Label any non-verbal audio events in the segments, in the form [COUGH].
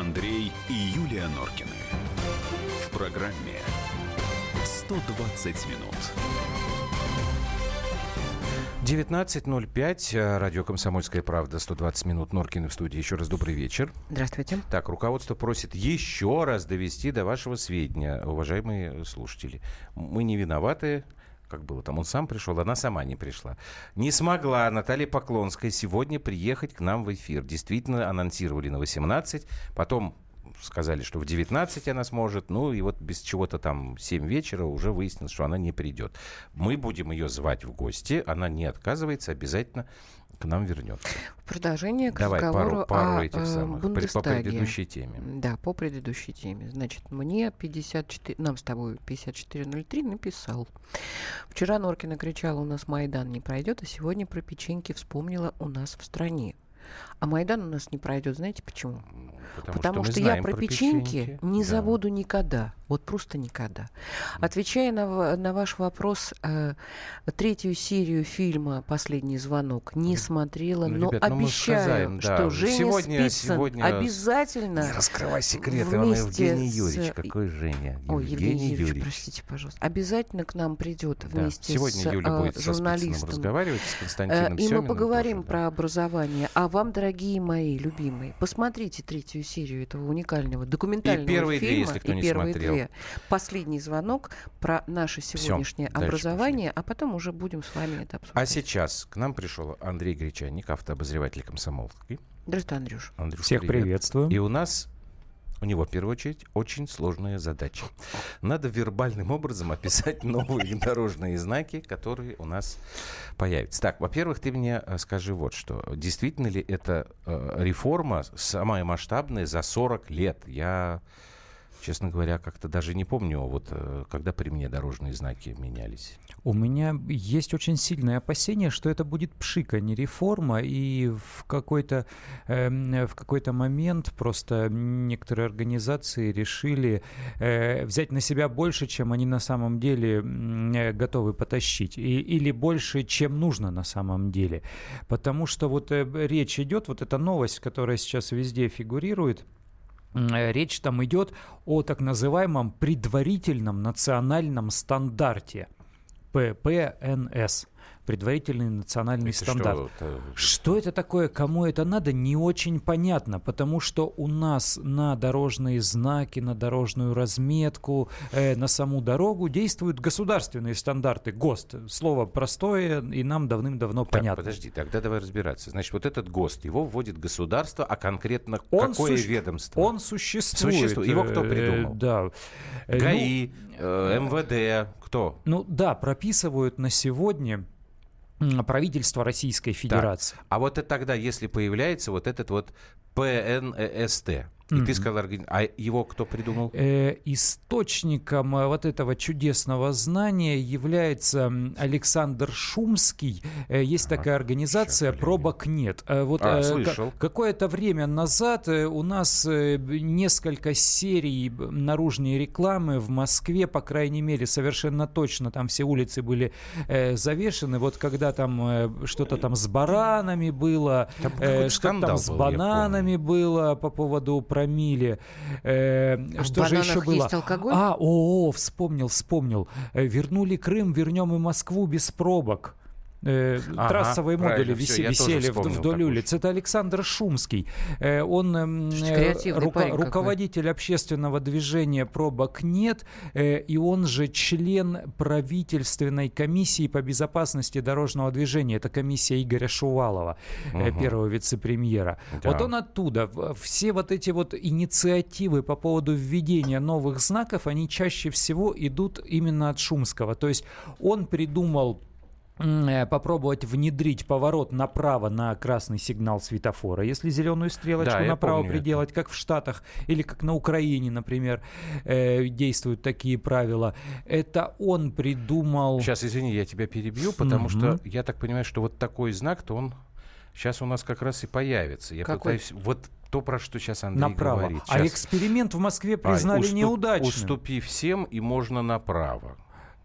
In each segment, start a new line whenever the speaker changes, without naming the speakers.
Андрей и Юлия Норкины. В программе 120 минут.
19.05, радио «Комсомольская правда», 120 минут, Норкины в студии. Еще раз добрый вечер.
Здравствуйте.
Так, руководство просит еще раз довести до вашего сведения, уважаемые слушатели. Мы не виноваты, как было там, он сам пришел, она сама не пришла. Не смогла Наталья Поклонская сегодня приехать к нам в эфир. Действительно, анонсировали на 18, потом сказали, что в 19 она сможет, ну и вот без чего-то там 7 вечера уже выяснилось, что она не придет. Мы будем ее звать в гости, она не отказывается, обязательно к нам вернется.
Продолжение к
Давай
разговору
пару, пару
о
этих
э,
самых, при- по
Бундестаге.
предыдущей теме.
Да, по предыдущей теме. Значит, мне 54, нам с тобой 5403 написал. Вчера Норкина кричала, у нас Майдан не пройдет, а сегодня про печеньки вспомнила у нас в стране. А Майдан у нас не пройдет, знаете почему? Потому,
мы
что, я
знаем
про, печеньки, не
Да.
забуду никогда. Вот просто никогда. Отвечая на, на ваш вопрос, э, третью серию фильма «Последний звонок» не смотрела,
ну,
но
ребят, ну
обещаю,
сказаем, да.
что Женя
Сегодня-
Спицын
сегодня-
обязательно...
Не раскрывай секреты, он Евгений
с-
Юрьевич. Какой Женя?
Ой, Евгений Юрьевич,
Юрьевич.
простите, пожалуйста. Обязательно к нам придет
Да.
вместе
Сегодня
с
Юля
э,
будет
журналистом.
разговаривать, с
Э,
Константином
И мы поговорим
тоже, да.
про образование. А вам, дорогие мои любимые, посмотрите третью серию этого уникального документального
первые две,
фильма.
если кто
и
не
первые
смотрел.
две. Последний звонок про наше сегодняшнее
дальше
образование, а потом уже будем с вами это обсуждать.
А сейчас к нам пришел Андрей Гречанник, автообозреватель комсомолки.
Здравствуй, Андрюш.
Андрюш,
Всех
привет.
приветствую.
И у нас, у него в первую очередь, очень сложная задача. Надо вербальным образом описать новые дорожные знаки, которые у нас появятся. Так, во-первых, ты мне э, скажи вот что. Действительно ли это э, реформа самая масштабная за 40 лет? Я, честно говоря, как-то даже не помню, вот э, когда при мне дорожные знаки менялись.
У меня есть очень сильное опасение, что это будет пшика, а не реформа, и в какой-то эм, в какой-то момент просто некоторые организации решили э, взять на себя больше, чем они на самом деле э, готовы потащить, и, или больше, чем нужно на самом деле, потому что вот э, речь идет, вот эта новость, которая сейчас везде фигурирует. Э, Речь там идет о так называемом предварительном национальном стандарте. ППНС. Предварительный национальный
Это
стандарт.
что, это-
Что это такое, кому это надо, не очень понятно, потому что у нас на дорожные знаки, на дорожную разметку, э, на саму дорогу действуют государственные стандарты, ГОСТ. Слово простое и нам давным-давно
Так,
понятно.
подожди, тогда давай разбираться. Значит, вот этот ГОСТ, его вводит государство, а конкретно
Он
какое
суще-
ведомство?
Он существует.
Существует. Его кто
э,
придумал?
Да. Э, ну,
ГАИ, э, МВД, кто?
Ну да, прописывают на сегодня м, правительство Российской Федерации.
А вот это тогда, если появляется вот этот вот ПНСТ, и ты
Мгм.
сказал, а его кто придумал?
Э, источником э, вот этого чудесного знания является Александр Шумский. Э, есть
Ага,
такая организация. «Пробок нет». Э, вот,
А, слышал.
ка- какое-то время назад у нас несколько серий наружной рекламы в Москве, по крайней мере, совершенно точно там все улицы были завешены. Вот когда там что-то там с баранами было,
Там
что-то там с
был,
бананами было по поводу промили. Э,
А
что же еще было?
есть алкоголь?
А, о, о, вспомнил, вспомнил. Э, Вернули Крым, вернем и Москву без пробок. Э,
Ага,
трассовые модули
я тоже
висели в-
вспомнил
вдоль улиц. Это Александр Шумский. Э, Он э,
креативный
руко-
парень какой.
руководитель общественного движения «Пробок нет», э, и он же член правительственной комиссии по безопасности дорожного движения. Это комиссия Игоря Шувалова, э,
Мгм.
первого вице-премьера.
Да.
Вот он оттуда. Все вот эти вот инициативы по поводу введения новых знаков, они чаще всего идут именно от Шумского. То есть он придумал попробовать внедрить поворот направо на красный сигнал светофора, если зеленую стрелочку
Да,
направо
помню это.
приделать, как в Штатах или как на Украине, например, э, действуют такие правила. Это он придумал...
Сейчас, извини, я тебя перебью, потому
Мгм.
что я так понимаю, что вот такой знак-то он сейчас у нас как раз и появится. Я
Какой?
пытаюсь... Вот то, про что сейчас Андрей
направо.
говорит.
А
Щас.
эксперимент в Москве
А,
признали
уступ-
неудачным.
Уступи всем, и можно направо.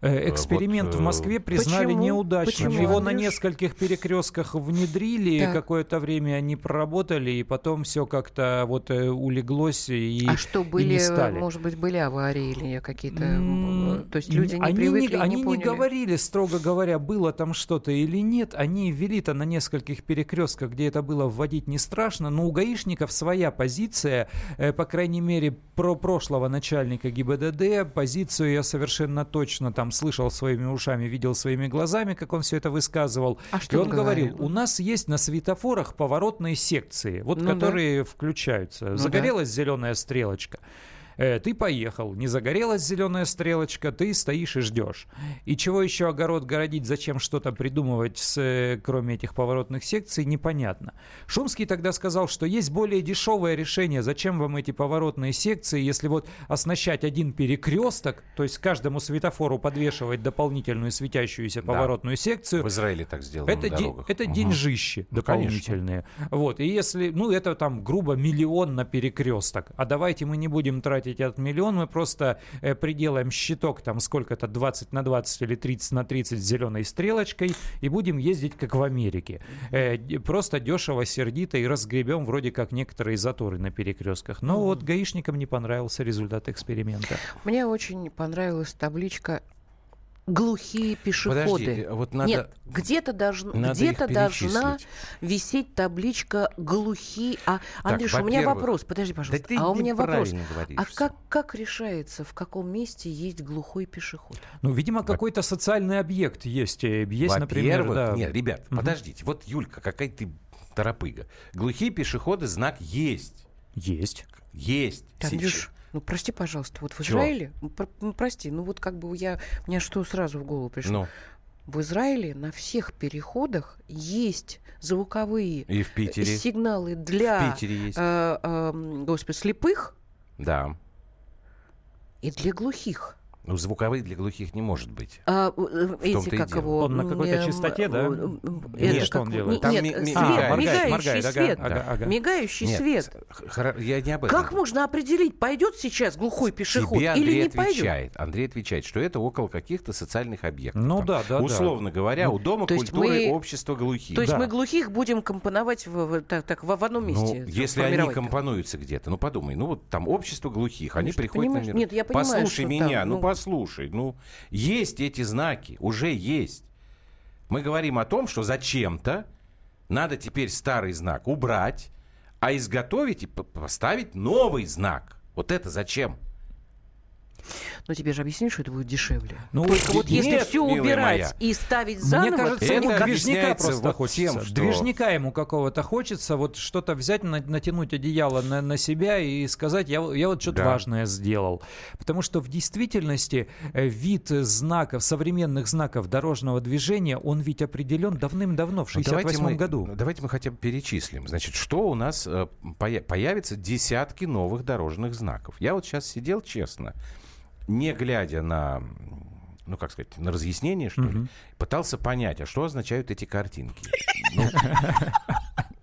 Э, эксперимент
вот,
в Москве признали
Почему?
неудачным.
Почему,
Его на нескольких перекрестках внедрили,
Так.
какое-то время они проработали, и потом все как-то вот э, улеглось и,
а что
и
были,
не стали.
может быть, были аварии или какие-то... То есть люди не
они
привыкли,
не, они
не
не
поняли.
говорили, строго говоря, было там что-то или нет. Они ввели-то на нескольких перекрестках, где это было вводить не страшно, но у гаишников своя позиция, э, по крайней мере, про прошлого начальника ГИБДД. Позицию я совершенно точно там слышал своими ушами, видел своими глазами, как он все это высказывал.
А
И
что
он говорил,
говорил?
у нас есть на светофорах поворотные секции, вот
Ну да.
которые включаются.
Ну
Загорелась зеленая стрелочка. Э, ты поехал, не загорелась зеленая стрелочка, ты стоишь и ждешь. И чего еще огород городить, зачем что-то придумывать, с, э, кроме этих поворотных секций, непонятно. Шумский тогда сказал, что есть более дешевое решение, зачем вам эти поворотные секции, если вот оснащать один перекресток, то есть каждому светофору подвешивать дополнительную светящуюся
Да.
поворотную секцию,
В Израиле так сделано
это,
на
де-
дорогах.
это
Мгм.
деньжищи
Ну, конечно.
дополнительные. Вот. И если, ну, это там грубо миллион на перекресток. А давайте мы не будем тратить этот миллион, мы просто э, приделаем щиток там сколько-то 20 на 20 или 30 на 30 с зеленой стрелочкой и будем ездить как в Америке. Э, просто дешево, сердито и разгребем вроде как некоторые заторы на перекрестках. Но вот гаишникам не понравился результат эксперимента.
Мне очень понравилась табличка «Глухие пешеходы».
Подожди, вот надо...
Нет, где-то, должн-
надо их
где-то должна висеть табличка «Глухие». А, Андрюш, у меня вопрос, подожди,
Да
пожалуйста.
ты
а у меня вопрос.
говоришь
А как, как решается, в каком месте есть глухой пешеход?
Ну, видимо, какой-то социальный объект есть. Э, Есть, например, да.
нет, ребят,
Мгм.
подождите. Вот Юлька, какая ты торопыга. Глухие пешеходы знак есть.
Есть.
Есть.
Так. Андрюш, ну прости, пожалуйста, вот в
Чего?
Израиле, про- ну, прости, ну вот как бы я, мне что сразу в голову пришло.
Ну,
В Израиле на всех переходах есть звуковые
и в Питере.
сигналы
В
для,
Питере есть.
э, эм, господи, слепых
Да.
и для глухих.
Ну, звуковые для глухих не может быть.
А, э, эти, как его...
Он на какой-то
эм,
частоте, да?
э, э,
Нет,
это
что он делает?
Там
Нет,
ми- ми-
свет,
мигает,
мигающий
моргает, ага,
свет.
ага, ага.
Мигающий
Нет,
свет.
я не об этом.
Как можно определить, пойдет сейчас глухой пешеход
Тебе
или
Андрей
не пойдет?
отвечает. Андрей отвечает, что это около каких-то социальных объектов.
Ну
Там,
да, да, да.
Условно говоря, у Дома культуры
мы-
общества глухих.
То есть
Да.
мы глухих будем компоновать в, в- так, так, в, в одном
Ну,
месте?
если они компонуются где-то, ну подумай, ну вот там общество глухих, они
Ну,
приходят на
Нет, я понимаю,
Послушай меня, ну
ну-
послушай, ну есть эти знаки, уже есть. Мы говорим о том, что зачем-то надо теперь старый знак убрать, а изготовить и поставить новый знак. Вот это зачем?
Но тебе же объяснили, что это будет дешевле.
Ну,
Только вот если
нет,
все
милая
убирать
моя.
и ставить заново,
Мне кажется, ему движника просто
вот
хочется.
тем, что-
Движника ему какого-то хочется, вот что-то взять, на- натянуть одеяло на, на себя и сказать, я, я вот что-то
Да.
важное сделал. Потому что в действительности э, вид знаков, современных знаков дорожного движения, он ведь определен давным-давно, в
Ну, давайте
68
мы-
году.
Давайте мы хотя бы перечислим. Значит, что у нас э, поя- появится десятки новых дорожных знаков. Я вот сейчас сидел честно, не глядя на, ну как сказать, на разъяснение, что ли, пытался понять, а что означают эти картинки. Ну,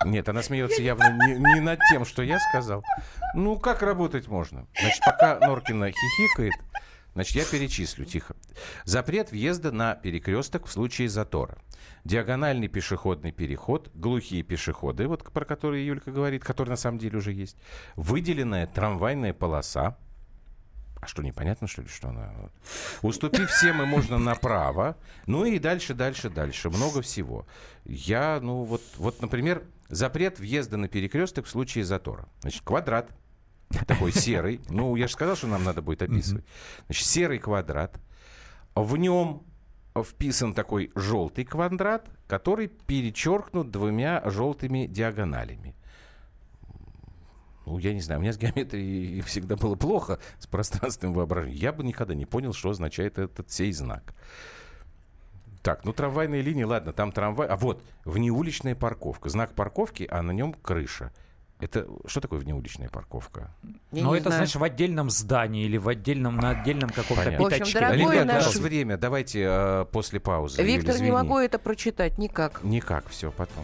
Нет, она смеется явно не, не над тем, что я сказал. Ну, как работать можно? Значит, пока Норкина хихикает, значит, я перечислю тихо. Запрет въезда на перекресток в случае затора. Диагональный пешеходный переход, глухие пешеходы, вот про которые Юлька говорит, которые на самом деле уже есть. Выделенная трамвайная полоса. А что, непонятно, что ли, что она... вот? Уступив всем, и можно направо. Ну и дальше, дальше, дальше. Много всего. Я, ну вот, вот, например, запрет въезда на перекресток в случае затора. Значит, квадрат такой серый. Ну, я же сказал, что нам надо будет описывать. Значит, серый квадрат. В нем вписан такой желтый квадрат, который перечеркнут двумя желтыми диагоналями. Ну, я не знаю, у меня с геометрией [LAUGHS] всегда было плохо, с пространственным воображением. Я бы никогда не понял, что означает этот сей знак. Так, ну трамвайные линии, ладно, там трамвай. А вот, внеуличная парковка. Знак парковки, а на нем крыша. Это что такое внеуличная парковка?
Я не
это
знаю.
значит в отдельном здании или в отдельном, на отдельном каком-то
Понятно.
В общем,
пятачке.
дорогой
у
наш-
нас время. Давайте э, после паузы.
Виктор, не
извини.
могу это прочитать никак.
Никак, все, потом.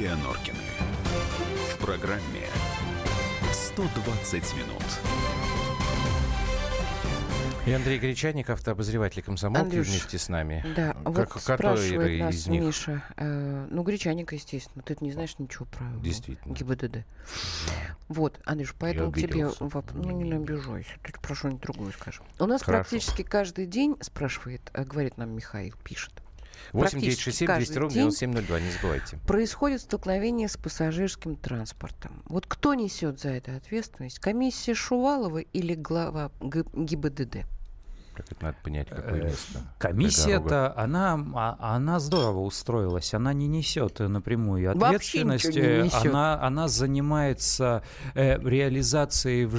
Юлия Норкины. В программе 120 минут.
И Андрей Гречаник, автообозреватель комсомолки
Андрюш,
вместе с нами.
Да,
Как-
вот
который
спрашивает нас
из них?
Миша. э, ну, Гречаника, естественно. Ты не знаешь ничего про
Действительно.
ГИБДД. Вот, Андрюш, поэтому тебе...
обиделся.
воп- Ну, не обижайся. Ты прошу, не другую скажем. У нас
Хорошо.
практически каждый день, спрашивает, э, говорит нам Михаил, пишет,
8 9 6 7 200
каждый
ровно
день
9702, не забывайте.
происходит столкновение с пассажирским транспортом. Вот кто несет за это ответственность? Комиссия Шувалова или глава ГИБДД?
Как это надо понять, какое
Э,
место?
Комиссия-то, она, а- она здорово устроилась, она не несет напрямую
Вообще
ответственность,
не
э,
несет.
она, она занимается э, реализацией в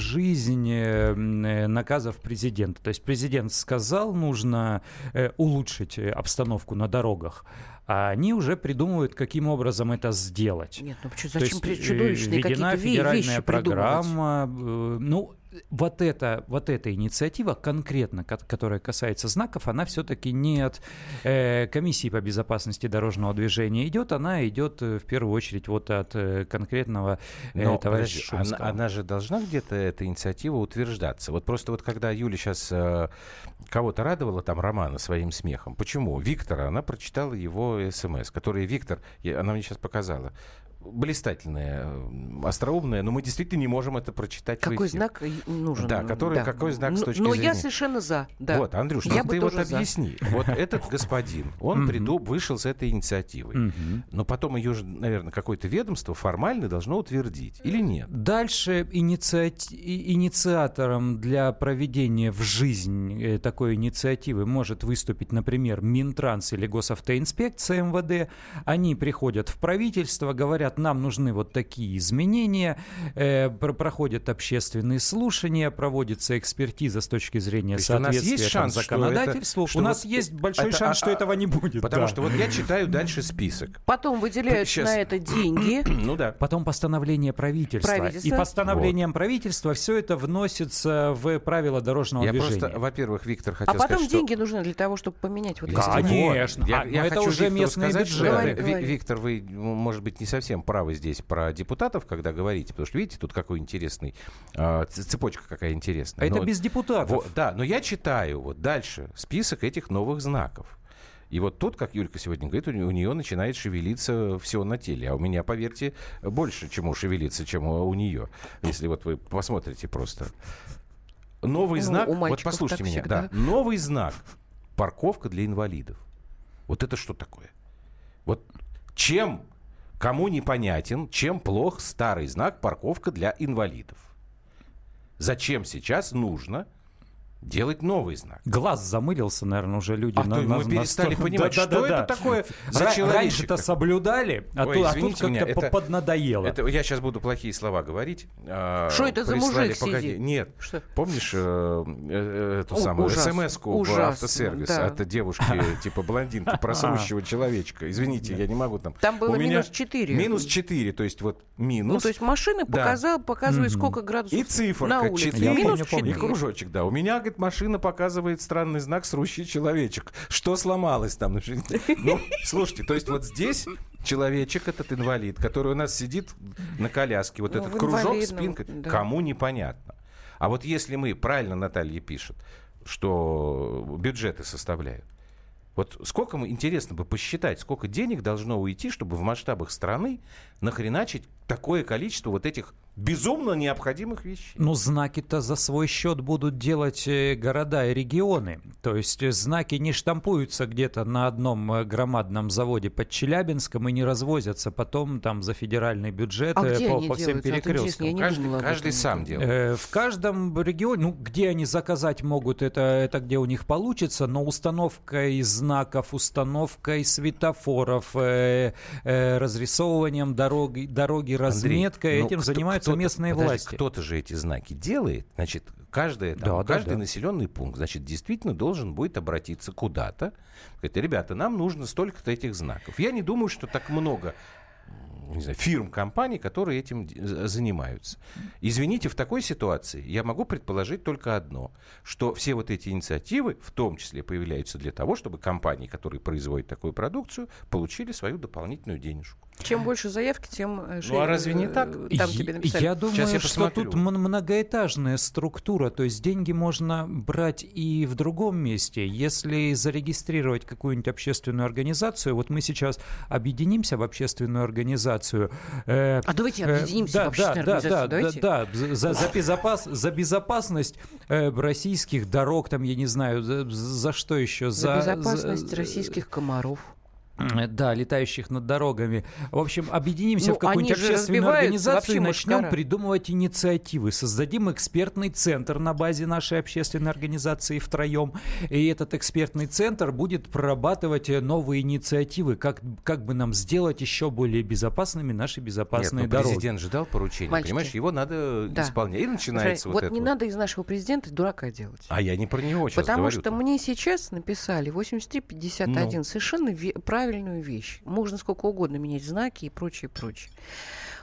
э, э, наказов президента. То есть президент сказал, нужно э, улучшить э, обстановку на дорогах, а они уже придумывают, каким образом это сделать.
Нет, ну почему,
То
зачем
есть, э,
чудовищные
введена
какие-то ве-
федеральная
вещи придумывать?
программа. э, Ну, вот эта, вот эта инициатива конкретно, ко- которая касается знаков, она все-таки не от э, комиссии по безопасности дорожного движения идет, она идет э, в первую очередь вот от э, конкретного э,
Но,
товарища
подожди, она,
Шумского.
она же должна где-то, эта инициатива, утверждаться. Вот просто вот когда Юля сейчас кого-то радовала, там, Романа, своим смехом. Почему? Виктора, она прочитала его смс, который Виктор, она мне сейчас показала, блистательная, э, остроумная, но мы действительно не можем это прочитать
Какой знак нужен?
Да, который- какой знак с
Но-
точки
Но
зрения?
я совершенно за, да.
Вот, Андрюш,
Я
ну
бы
ты вот
за.
объясни. Вот этот господин, он приду, вышел с этой инициативой. Но потом ее же, наверное, какое-то ведомство формально должно утвердить. Или нет?
Дальше инициати- инициатором для проведения в жизнь э, такой инициативы может выступить, например, Минтранс или Госавтоинспекция МВД. Они приходят в правительство, говорят, нам нужны вот такие изменения, э, про- проходят общественные слушания, проводится экспертиза с точки зрения
То есть у нас
соответствия
есть
там
шанс, что
законодательству.
это- что
у нас
вот
есть большой
это-
шанс,
а-
что этого не будет.
Потому
да.
что вот я читаю дальше список.
Потом выделяют
Щас.
на это деньги. [CLEARS THROAT]
Ну да.
Потом постановление правительства.
Правительства.
И постановлением правительства все это вносится в правила дорожного
Я
движения.
просто, во-первых, Виктор
А
хотел
потом
сказать, что...
деньги нужны для того, чтобы поменять вот эти
Конечно.
вот.
Конечно.
Я,
А,
я
это
хочу
уже
Виктору
местные
сказать,
бюджеты.
Говори.
Виктор, вы, может быть, не совсем правы здесь про депутатов, когда говорите, потому что, видите, тут какой интересный, а, цепочка какая интересная.
А это
Но-
без депутатов.
Вот, да, но я читаю вот дальше список этих новых знаков. И вот тут, как Юлька сегодня говорит, у, не- у нее начинает шевелиться все на теле. А у меня, поверьте, больше чему шевелиться, чем у, у нее. Если вот вы посмотрите просто. Новый
Ну,
знак,
у
вот послушайте меня,
всегда.
да, новый знак. Парковка для инвалидов. Вот это что такое? Вот чем, кому непонятен, чем плох старый знак парковка для инвалидов? Зачем сейчас нужно делать новый знак?
Глаз замылился, наверное, уже люди.
А то мы перестали понимать, что это такое за
Ра-
человечек
Раньше-то соблюдали, а,
Ой,
тут, а тут как-то
это-
поднадоело.
Это, я сейчас буду плохие слова говорить. А,
Что это за мужик
погоди,
сидит?
Нет.
Что?
Помнишь э, э, эту
О,
самую смс-ку в автосервис
да.
от девушки [LAUGHS] типа блондинки про срущего человечка? Извините, я не могу там.
Там было минус 4.
Минус 4, то есть вот минус.
Ну, то есть машины показывают, сколько градусов
И
на
циферка
улице.
4,
Минус
помню, помню.
и
4.
кружочек, да. У меня, говорит, машина показывает странный знак «Срущий человечек». Что сломалось там? [LAUGHS] Ну, слушайте, то есть вот здесь человечек, этот инвалид, который у нас сидит на коляске, вот
Ну,
этот кружок, спинка,
да.
кому непонятно. А вот если мы, правильно Наталья пишет, что бюджеты составляют, вот сколько интересно бы посчитать, сколько денег должно уйти, чтобы в масштабах страны нахреначить такое количество вот этих безумно необходимых вещей.
Ну, знаки-то за свой счет будут делать э, города и регионы. То есть э, знаки не штампуются где-то на одном э, громадном заводе под Челябинском и не развозятся потом там за федеральный бюджет
А где
по,
они
по всем
делаются? Вот
перекресткам.
не
Каждый, каждый сам делает.
В каждом регионе, ну, где они заказать могут, это, это где у них получится, но установкой знаков, установкой светофоров, э, э, разрисовыванием дороги, дороги разметкой,
ну,
этим
кто-
занимаются
кто-то-
местные
подожди,
власти.
Кто-то же эти знаки делает, значит, каждый,
Да,
там,
да,
каждый
да.
населенный пункт, значит, действительно должен будет обратиться куда-то. Говорит, ребята, нам нужно столько-то этих знаков. Я не думаю, что так много не знаю, фирм, компаний, которые этим занимаются. Извините, в такой ситуации я могу предположить только одно, что все вот эти инициативы в том числе появляются для того, чтобы компании, которые производят такую продукцию, получили свою дополнительную денежку.
Чем больше заявки, тем э,
Ну, а разве не
э,
так?
Там
Я-
тебе написали.
Я думаю,
Сейчас я
что
посмотрю.
тут многоэтажная структура, то есть деньги можно брать и в другом месте. Если зарегистрировать какую-нибудь общественную организацию, вот мы сейчас объединимся в общественную организацию. э,
А давайте
э,
объединимся
да,
в общественную
да,
организацию,
да,
давайте.
Да, да, за, за безопас- за безопасность э, российских дорог, там, я не знаю, за, за что еще?
За безопасность
за-
российских комаров.
Э, Да, летающих над дорогами. В общем, объединимся
Ну,
в какую-нибудь общественную организацию и начнем
мушкара.
придумывать инициативы. Создадим экспертный центр на базе нашей общественной организации втроем. И этот экспертный центр будет прорабатывать э, новые инициативы, как, как бы нам сделать еще более безопасными наши безопасные
Нет, ну,
дороги.
президент же дал поручение,
Мальчики.
понимаешь, его надо
Да.
исполнять. И начинается вот,
вот
это
не
вот.
надо из нашего президента дурака делать.
А я не про него сейчас
Потому
говорю.
что мне сейчас написали 8351
Ну.
совершенно ве- правильную вещь. Можно сколько угодно менять знаки и прочее, прочее.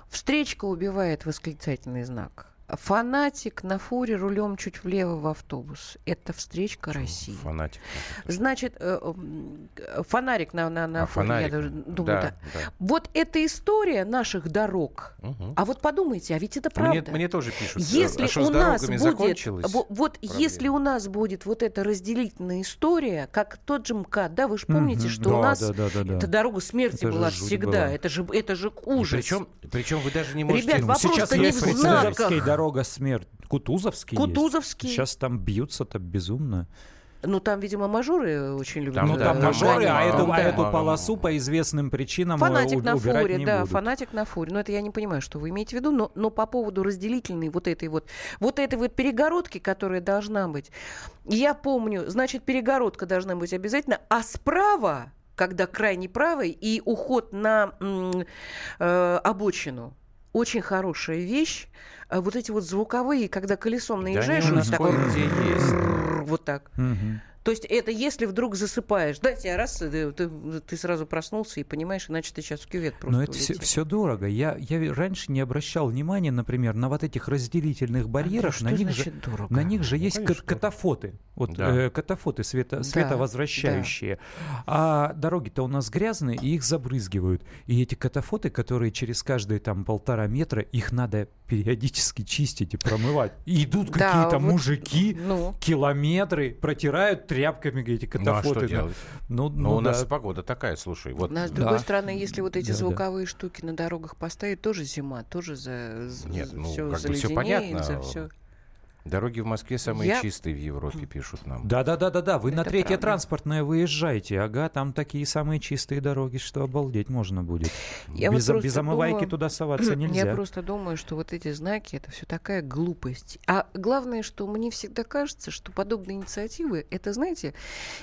Встречка убивает восклицательный знак. Фанатик на фуре рулем чуть влево в автобус. Это встречка России.
Фанатик.
Значит, э, э, фонарик на, на, на
А,
фуре,
фонарик.
я даже думаю,
Да,
да.
да.
Вот эта история наших дорог.
Мгм.
А вот подумайте, а ведь это
Мне,
правда.
мне тоже пишут, э,
Если
а что
у
с
нас будет, вот
проблема?
если у нас будет вот эта разделительная история, как тот же МКАД, да, вы же помните,
Мгм.
что
Да,
у нас
да, да, да, да.
эта дорога смерти
Это
была всегда,
была.
это же это же ужас.
Причем, причем вы даже не можете...
Ребят, вопрос-то
Сейчас
не в знаках.
Дорога смерти. Кутузовский есть.
Кутузовский.
Сейчас там бьются-то безумно.
Ну там, видимо, мажоры очень любят.
Там,
ну, там
да,
мажоры,
да,
а, эту,
да.
а эту полосу по известным причинам
Фанатик
у-
на фуре,
не
да,
будут.
фанатик на фуре. Но это я не понимаю, что вы имеете в виду. Но, но по поводу разделительной вот этой вот, вот этой вот перегородки, которая должна быть. Я помню, значит, перегородка должна быть обязательно, а справа, когда крайний правый и уход на м, э, обочину, очень хорошая вещь. А Вот эти вот звуковые, когда колесом
Да
наезжаешь, них такой
есть.
вот так.
Мгм.
То есть это если вдруг засыпаешь. Да, тебя раз, ты, ты- ты сразу проснулся и понимаешь, иначе ты сейчас в кювет просто
Но это все,
улетишь.
дорого. Я, я раньше не обращал внимания, например, на вот этих разделительных барьерах.
Андрей,
на, них же,
дорого?
на них же есть
конечно,
кат- катафоты. Вот
Да.
э, катафоты света,
Да,
световозвращающие. А дороги-то у нас грязные, и их забрызгивают. И эти катафоты, которые через каждые там полтора метра, их надо периодически чистить и промывать. И идут
Да,
какие-то
вот,
мужики,
Ну,
километры, протирают тряпками эти
Ну а
катафоты.
что делать?
Ну,
Но
ну
у нас
да.
погода такая, слушай. Вот
но, с
Да.
другой стороны, если вот эти
Да, да.
звуковые штуки на дорогах поставить, тоже зима, тоже за, за-
Нет, ну,
всё
как бы
заледенеет,
понятно.
за всё.
Дороги в Москве самые
Я-
чистые в Европе, пишут нам.
Да, да, да, да, да. Вы на
Это
третье
правда.
транспортное выезжаете. Ага, там такие самые чистые дороги, что обалдеть можно будет.
Я вот
без,
просто
без омывайки
думаю-
туда [CLEARS THROAT] соваться нельзя.
Я просто думаю, что вот эти знаки это все такая глупость. А главное, что мне всегда кажется, что подобные инициативы, это, знаете,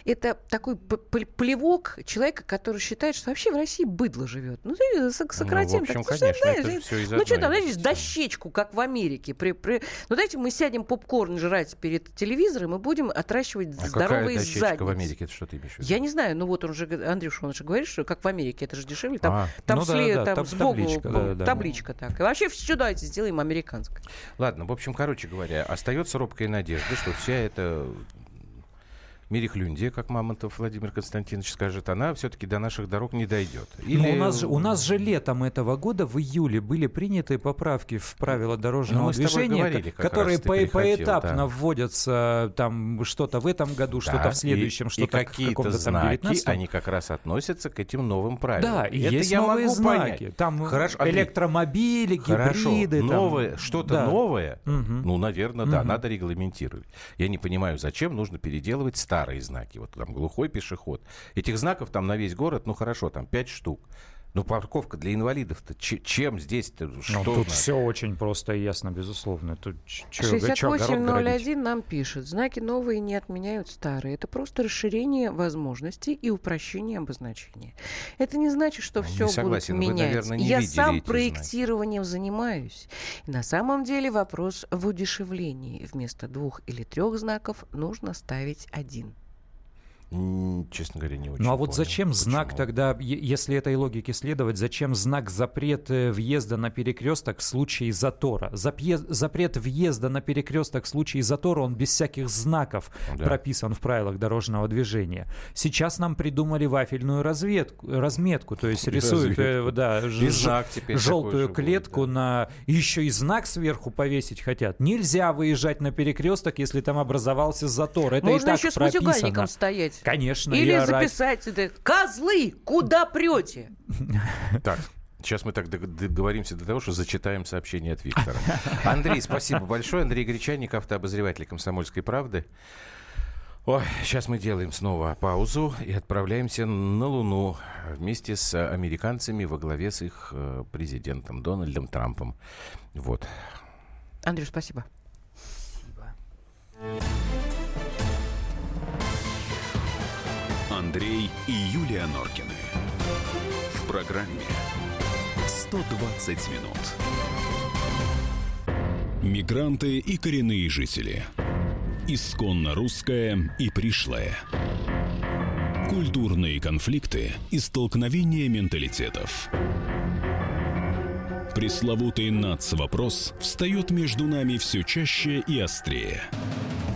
это такой плевок человека, который считает, что вообще в России быдло живет. Ну, сократим.
Ну, в общем,
так,
конечно,
знаешь,
это все из
Ну что там, знаете, дощечку, как в Америке. При, при... Ну дайте мы сядем попкорн жрать перед телевизором и будем отращивать
А какая
здоровые
дощечка
задницы.
в Америке? Это что ты имеешь в виду?
Я не знаю, ну вот он же, Андрюша, он же говорит, что как в Америке, это же дешевле. Там,
А,
там,
Ну да,
сле-
да,
там сбоку
табличка, да, да.
табличка так. И вообще все давайте сделаем американское.
Ладно, в общем, короче говоря, остается робкая надежда, что вся эта Мерехлюндия, как Мамонтов Владимир Константинович скажет, она все-таки до наших дорог не дойдет.
Ну, у, нас, же- у нас же летом этого года, в июле, были приняты поправки в правила дорожного
Ну, тобой
движения,
говорили,
которые по- поэтапно
да.
вводятся там что-то в этом году,
Да,
что-то в следующем, что-то в каком-то там
знаки,
19
они как раз относятся к этим новым правилам.
Да, и
Это
есть
я
новые
могу
знаки.
понять.
Там
Хорошо, Андрей,
электромобили,
Хорошо,
гибриды. там.
новое, что-то
Да.
новое,
Мгм.
ну, наверное, да,
Мгм.
надо регламентировать. Я не понимаю, зачем нужно переделывать старые знаки. Вот там глухой пешеход. Этих знаков там на весь город, ну хорошо, там пять штук. Ну, парковка для инвалидов-то чем здесь-то?
Ну, что тут надо? все очень просто и ясно, безусловно. Тут
6801 нам пишет. Знаки новые не отменяют старые. Это просто расширение возможностей и упрощение обозначения. Это не значит, что ну, все будут менять. Вы, наверное, не Я сам проектированием знаки. занимаюсь. И на самом деле вопрос в удешевлении. Вместо двух или трех знаков нужно ставить один.
Честно говоря, не очень.
Ну а
вот
понял, зачем почему? знак тогда, если этой логике следовать, зачем знак запрет э, въезда на перекресток в случае затора? Запрет въезда на перекресток в случае затора, он без всяких знаков да. прописан в правилах дорожного движения. Сейчас нам придумали вафельную разведку, разметку, то есть [LAUGHS] рисуют э, да, желтую клетку будет, да. на... Еще и знак сверху повесить хотят. Нельзя выезжать на перекресток, если там образовался затор. Это
Можно
и так
еще с
прописано.
Стоять.
Конечно.
Или записать это. Козлы, куда прете?
Так, Сейчас мы так договоримся до того, что зачитаем сообщение от Виктора. [LAUGHS] Андрей, спасибо большое. Андрей Гречанник, автообозреватель «Комсомольской правды». Ой, сейчас мы делаем снова паузу и отправляемся на Луну вместе с американцами во главе с их э, президентом Дональдом Трампом. Вот.
Андрей, спасибо.
Андрей и Юлия Норкины. В программе 120 минут. Мигранты и коренные жители. Исконно русская и пришлая. Культурные конфликты и столкновения менталитетов. Пресловутый НАЦ-вопрос встает между нами все чаще и острее –